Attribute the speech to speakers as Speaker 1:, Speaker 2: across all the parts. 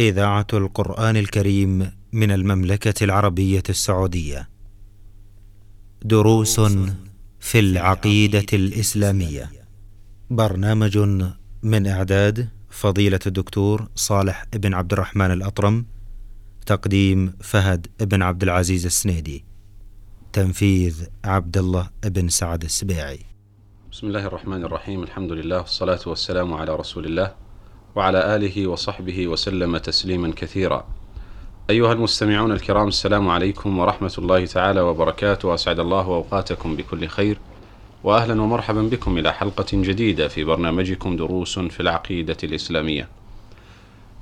Speaker 1: إذاعة القرآن الكريم من المملكة العربية السعودية. دروس في العقيدة الإسلامية. برنامج من إعداد فضيلة الدكتور صالح بن عبد الرحمن الأطرم. تقديم فهد بن عبد العزيز السنيدي. تنفيذ عبد الله بن سعد السبيعي.
Speaker 2: بسم الله الرحمن الرحيم الحمد لله والصلاة والسلام على رسول الله وعلى آله وصحبه وسلم تسليما كثيرا. أيها المستمعون الكرام السلام عليكم ورحمة الله تعالى وبركاته. أسعد الله أوقاتكم بكل خير. وأهلا ومرحبا بكم إلى حلقة جديدة في برنامجكم دروس في العقيدة الإسلامية.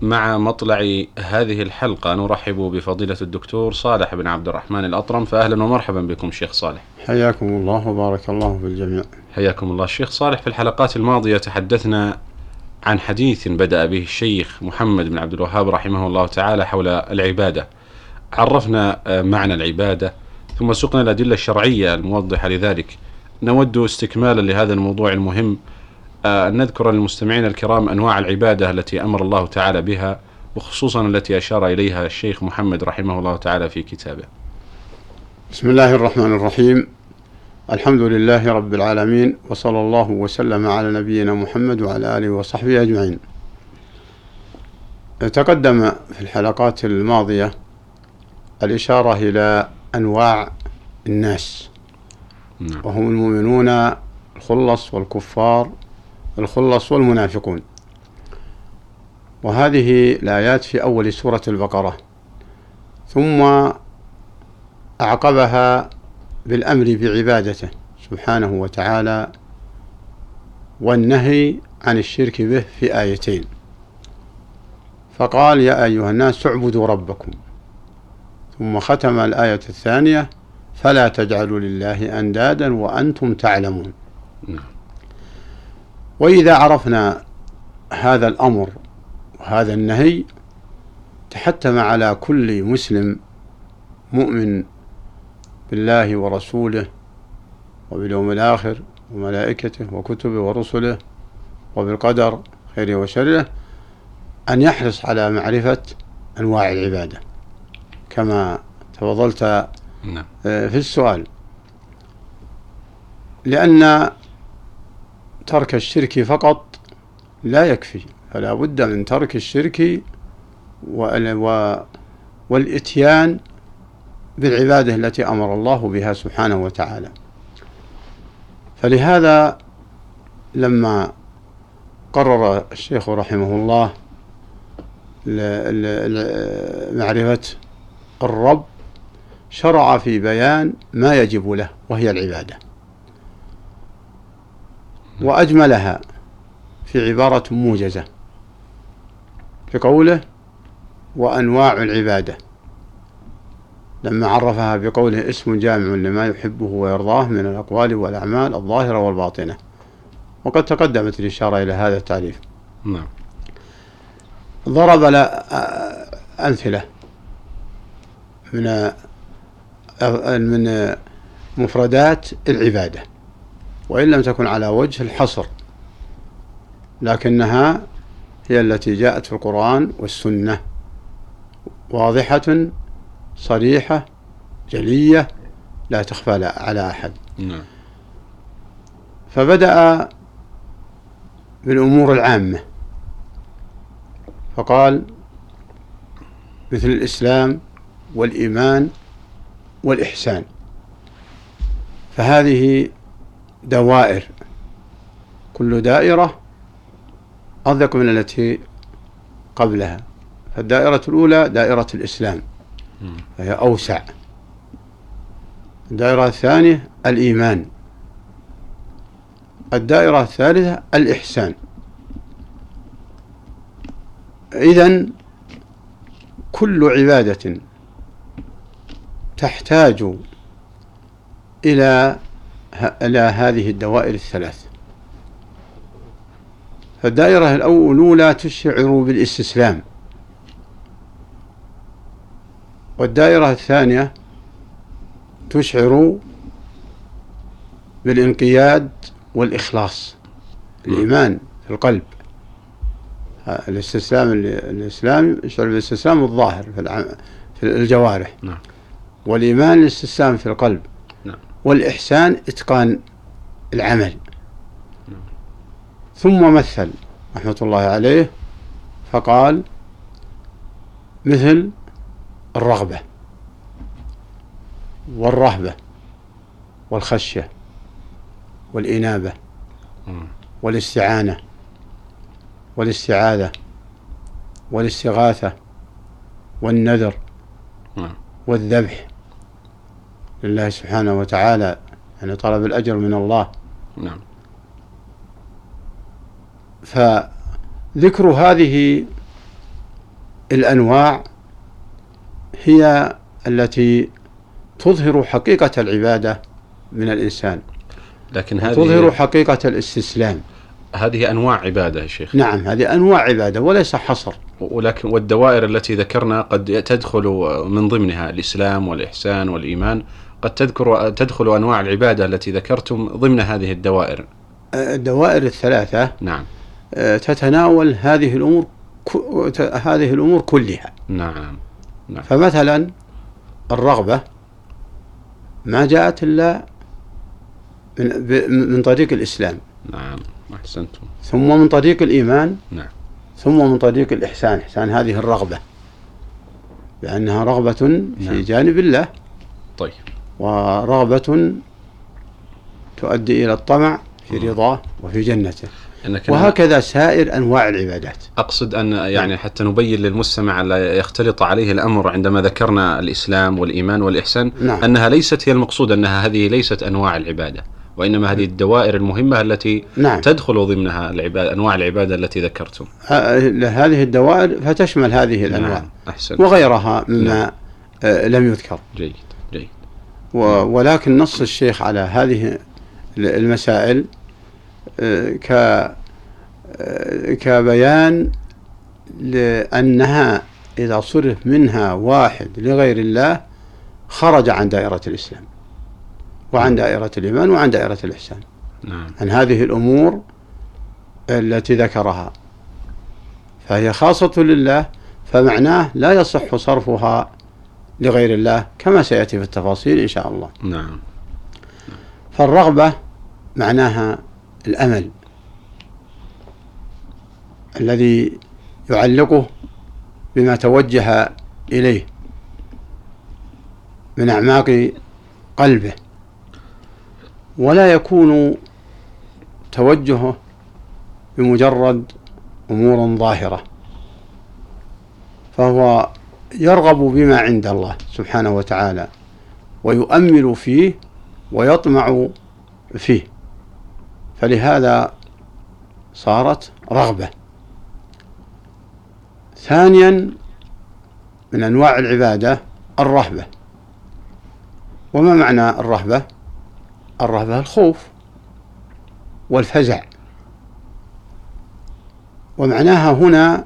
Speaker 2: مع مطلع هذه الحلقة نرحب بفضيلة الدكتور صالح بن عبد الرحمن الأطرم. فأهلا ومرحبا بكم شيخ صالح.
Speaker 3: حياكم الله وبارك الله في الجميع.
Speaker 2: حياكم الله. الشيخ صالح في الحلقات الماضية تحدثنا عن حديث بدأ به الشيخ محمد بن عبد الوهاب رحمه الله تعالى حول العبادة. عرفنا معنى العبادة ثم سقنا الأدلة الشرعية الموضحة لذلك. نود استكمالا لهذا الموضوع المهم. أن نذكر للمستمعين الكرام أنواع العبادة التي أمر الله تعالى بها وخصوصا التي أشار إليها الشيخ محمد رحمه الله تعالى في كتابه.
Speaker 3: بسم الله الرحمن الرحيم. الحمد لله رب العالمين وصلى الله وسلم على نبينا محمد وعلى آله وصحبه أجمعين. تقدم في الحلقات الماضية الإشارة إلى أنواع الناس.
Speaker 2: نعم.
Speaker 3: وهم المؤمنون الخلص والكفار الخلص والمنافقون. وهذه الآيات في أول سورة البقرة. ثم أعقبها بالأمر بعبادته سبحانه وتعالى والنهي عن الشرك به في آيتين فقال يا أيها الناس اعبدوا ربكم ثم ختم الآية الثانية فلا تجعلوا لله أندادا وأنتم تعلمون. وإذا عرفنا هذا الأمر وهذا النهي تحتم على كل مسلم مؤمن بالله ورسوله وباليوم الآخر وملائكته وكتبه ورسله وبالقدر خيره وشره أن يحرص على معرفة أنواع العبادة كما تفضلت
Speaker 2: نعم.
Speaker 3: في السؤال لأن ترك الشرك فقط لا يكفي فلا بد من ترك الشرك وال- و- والإتيان بالعبادة التي أمر الله بها سبحانه وتعالى. فلهذا لما قرر الشيخ رحمه الله معرفة الرب شرع في بيان ما يجب له وهي العبادة. وأجملها في عبارة موجزة في قوله وأنواع العبادة لما عرفها بقوله اسم جامع لما يحبه ويرضاه من الأقوال والأعمال الظاهرة والباطنة. وقد تقدمت الإشارة إلى هذا التعريف.
Speaker 2: نعم.
Speaker 3: ضرب أمثلة من من مفردات العبادة وإن لم تكن على وجه الحصر لكنها هي التي جاءت في القرآن والسنة واضحة صريحة جلية لا تخفى على أحد.
Speaker 2: نعم.
Speaker 3: فبدأ بالأمور العامة. فقال مثل الإسلام والإيمان والإحسان. فهذه دوائر. كل دائرة أضيق من التي قبلها. فالدائرة الأولى دائرة الإسلام. فهي أوسع. الدائرة الثانية الإيمان. الدائرة الثالثة الإحسان. إذا كل عبادة تحتاج إلى إلى هذه الدوائر الثلاث. فالدائرة الأولى تشعر بالإستسلام. والدائرة الثانية تشعر بالانقياد والإخلاص الإيمان في القلب الاستسلام الإسلام يشعر بالاستسلام الظاهر في, في الجوارح
Speaker 2: نعم.
Speaker 3: والإيمان الاستسلام في القلب
Speaker 2: نعم.
Speaker 3: والإحسان إتقان العمل
Speaker 2: نعم.
Speaker 3: ثم مثل رحمة الله عليه فقال مثل الرغبة والرهبة والخشية والإنابة. والاستعانة والاستعاذة والاستغاثة والنذر
Speaker 2: نعم.
Speaker 3: والذبح لله سبحانه وتعالى يعني طلب الأجر من الله
Speaker 2: نعم
Speaker 3: فذكر هذه الأنواع هي التي تظهر حقيقة العبادة من الإنسان.
Speaker 2: لكن هذه
Speaker 3: تظهر حقيقة الاستسلام.
Speaker 2: هذه أنواع عبادة يا شيخ.
Speaker 3: نعم هذه أنواع عبادة وليس حصر.
Speaker 2: ولكن والدوائر التي ذكرنا قد تدخل من ضمنها الإسلام والإحسان والإيمان. قد تذكر تدخل أنواع العبادة التي ذكرتم ضمن هذه الدوائر.
Speaker 3: الدوائر الثلاثة
Speaker 2: نعم.
Speaker 3: آه، تتناول هذه الأمور هذه الأمور كلها.
Speaker 2: نعم. نعم.
Speaker 3: فمثلا الرغبة ما جاءت إلا من, من طريق الإسلام.
Speaker 2: نعم أحسنتم.
Speaker 3: ثم من طريق الإيمان.
Speaker 2: نعم.
Speaker 3: ثم من طريق الإحسان. إحسان هذه الرغبة. لأنها رغبة في
Speaker 2: نعم.
Speaker 3: جانب الله.
Speaker 2: طيب.
Speaker 3: ورغبة تؤدي إلى الطمع في
Speaker 2: مم.
Speaker 3: رضاه وفي جنته.
Speaker 2: إنك
Speaker 3: وهكذا سائر أنواع العبادات.
Speaker 2: أقصد أن يعني حتى نبين للمستمع لا يختلط عليه الأمر عندما ذكرنا الإسلام والإيمان والإحسان
Speaker 3: نعم.
Speaker 2: أنها ليست هي المقصود أنها هذه ليست أنواع العبادة وإنما هذه الدوائر المهمة التي
Speaker 3: نعم.
Speaker 2: تدخل ضمنها العبادة أنواع العبادة التي ذكرتم.
Speaker 3: ه- هذه الدوائر فتشمل هذه الأنواع
Speaker 2: نعم احسن
Speaker 3: وغيرها مما
Speaker 2: نعم.
Speaker 3: آه، لم يذكر.
Speaker 2: جيد جيد.
Speaker 3: و- ولكن نص الشيخ على هذه ال- المسائل آه، ك كبيان لأنها إذا صرف منها واحد لغير الله خرج عن دائرة الإسلام وعن دائرة الإيمان وعن دائرة الإحسان.
Speaker 2: نعم.
Speaker 3: عن هذه الأمور التي ذكرها فهي خاصة لله فمعناه لا يصح صرفها لغير الله كما سيأتي في التفاصيل إن شاء الله.
Speaker 2: نعم.
Speaker 3: فالرغبة معناها الأمل الذي يعلقه بما توجه إليه من أعماق قلبه ولا يكون توجهه بمجرد أمور ظاهرة فهو يرغب بما عند الله سبحانه وتعالى ويؤمل فيه ويطمع فيه. فلهذا صارت رغبة. ثانيا من أنواع العبادة الرهبة. وما معنى الرهبة؟ الرهبة الخوف والفزع. ومعناها هنا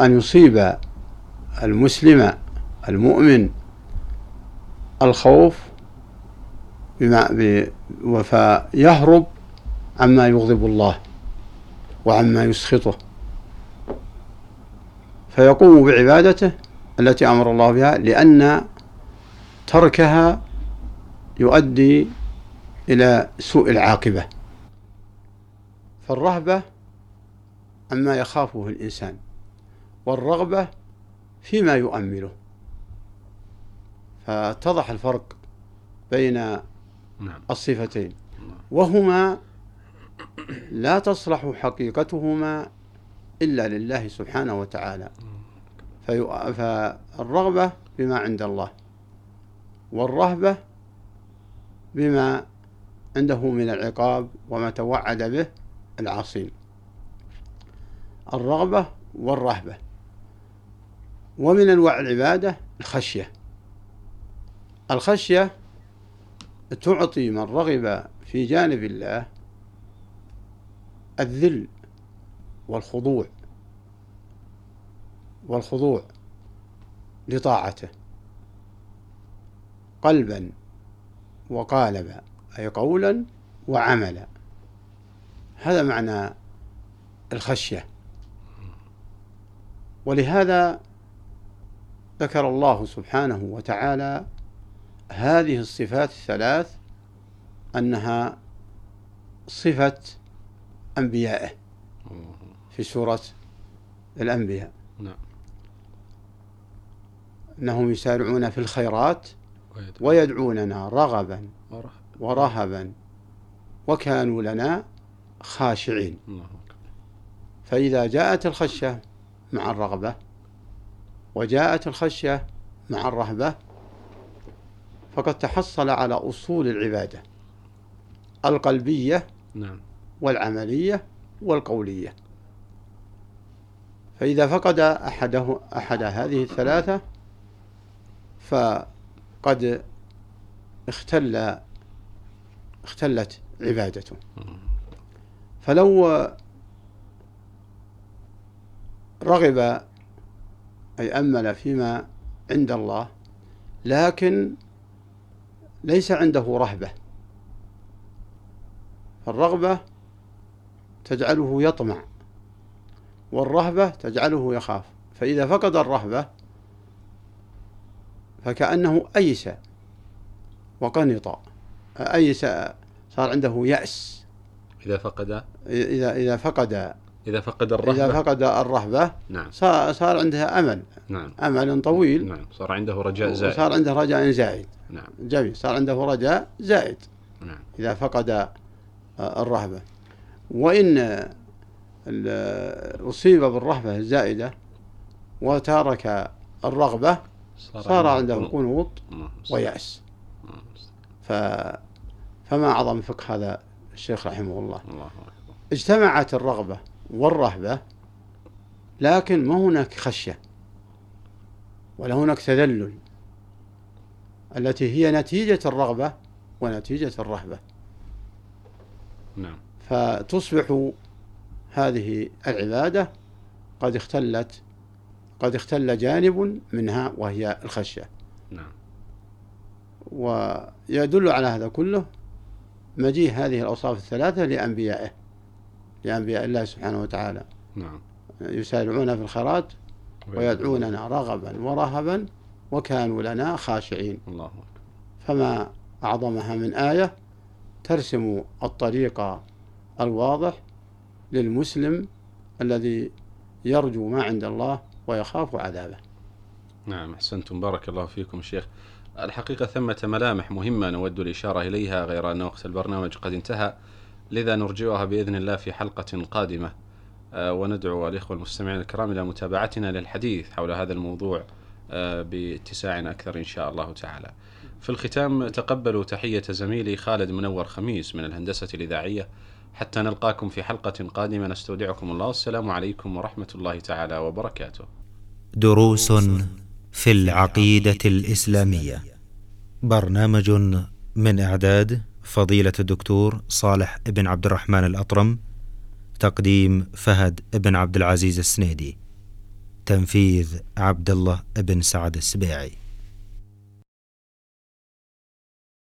Speaker 3: أن يصيب المسلم المؤمن الخوف فيهرب عما يغضب الله وعما يسخطه. فيقوم بعبادته التي أمر الله بها لأن تركها يؤدي إلى سوء العاقبة. فالرهبة عما يخافه الإنسان والرغبة فيما يؤمله. فاتضح الفرق بين
Speaker 2: نعم.
Speaker 3: الصفتين. وهما لا تصلح حقيقتهما إلا لله سبحانه وتعالى. فالرغبة بما عند الله والرهبة بما عنده من العقاب وما توعد به العاصين الرغبة والرهبة. ومن أنواع العبادة الخشية. الخشية تعطي من رغب في جانب الله الذل والخضوع والخضوع لطاعته قلبا وقالبا أي قولا وعملا. هذا معنى الخشية. ولهذا ذكر الله سبحانه وتعالى هذه الصفات الثلاث أنها صفة أنبيائه في سورة الأنبياء.
Speaker 2: نعم.
Speaker 3: أنهم يسارعون في الخيرات
Speaker 2: ويدعو
Speaker 3: ويدعوننا رغبا
Speaker 2: ورهب.
Speaker 3: ورهبا وكانوا لنا خاشعين.
Speaker 2: أكبر
Speaker 3: فإذا جاءت الخشية مع الرغبة وجاءت الخشية مع الرهبة فقد تحصل على أصول العبادة القلبية
Speaker 2: نعم.
Speaker 3: والعملية والقولية. فإذا فقد أحده أحد هذه الثلاثة فقد اختل اختلت عبادته. فلو رغب أي أمل فيما عند الله لكن ليس عنده رهبة. فالرغبة تجعله يطمع والرهبة تجعله يخاف. فإذا فقد الرهبة فكأنه أيس وقنط أيس صار عنده يأس.
Speaker 2: إذا فقد؟
Speaker 3: إذا إذا فقد
Speaker 2: إذا فقد الرهبة.
Speaker 3: إذا فقد الرهبة
Speaker 2: نعم.
Speaker 3: صار صار عنده أمل.
Speaker 2: نعم.
Speaker 3: أمل طويل.
Speaker 2: نعم. صار عنده رجاء زائد
Speaker 3: وصار عنده رجاء زائد
Speaker 2: نعم.
Speaker 3: جميل. صار عنده رجاء زائد
Speaker 2: نعم.
Speaker 3: إذا فقد آه، الرهبة. وإن أصيب بالرهبة الزائدة وترك الرغبة صار عنده
Speaker 2: قنوط. المستعان.
Speaker 3: ويأس. ف فما أعظم فقه هذا الشيخ رحمه الله.
Speaker 2: الله
Speaker 3: اجتمعت الرغبة. والرهبة لكن ما هناك خشية ولا هناك تذلل التي هي نتيجة الرغبة ونتيجة الرهبة.
Speaker 2: نعم.
Speaker 3: فتصبح هذه العبادة قد اختلت قد اختل جانب منها وهي الخشية.
Speaker 2: نعم.
Speaker 3: ويدل على هذا كله مجيء هذه الأوصاف الثلاثة لأنبيائه. لأنبياء الله سبحانه وتعالى.
Speaker 2: نعم.
Speaker 3: يسارعون في الخيرات ويدعوننا رغبا ورهبا وكانوا لنا خاشعين.
Speaker 2: الله أكبر.
Speaker 3: فما أعظمها من آية ترسم الطريق الواضح للمسلم الذي يرجو ما عند الله ويخاف عذابه.
Speaker 2: نعم أحسنتم. بارك الله فيكم شيخ. الحقيقة ثمة ملامح مهمة نود الإشارة إليها غير أن وقت البرنامج قد انتهى. لذا نرجئها بإذن الله في حلقة قادمة. آه، وندعو الإخوة المستمعين الكرام إلى متابعتنا للحديث حول هذا الموضوع آه، باتساع أكثر إن شاء الله تعالى. في الختام تقبلوا تحية زميلي خالد منور خميس من الهندسة الإذاعية. حتى نلقاكم في حلقة قادمة نستودعكم الله. والسلام عليكم ورحمة الله تعالى وبركاته.
Speaker 1: دروس في العقيدة الإسلامية. برنامج من إعداد فضيلة الدكتور صالح بن عبد الرحمن الأطرم تقديم فهد بن عبد العزيز السنيدي تنفيذ عبد الله بن سعد السبيعي.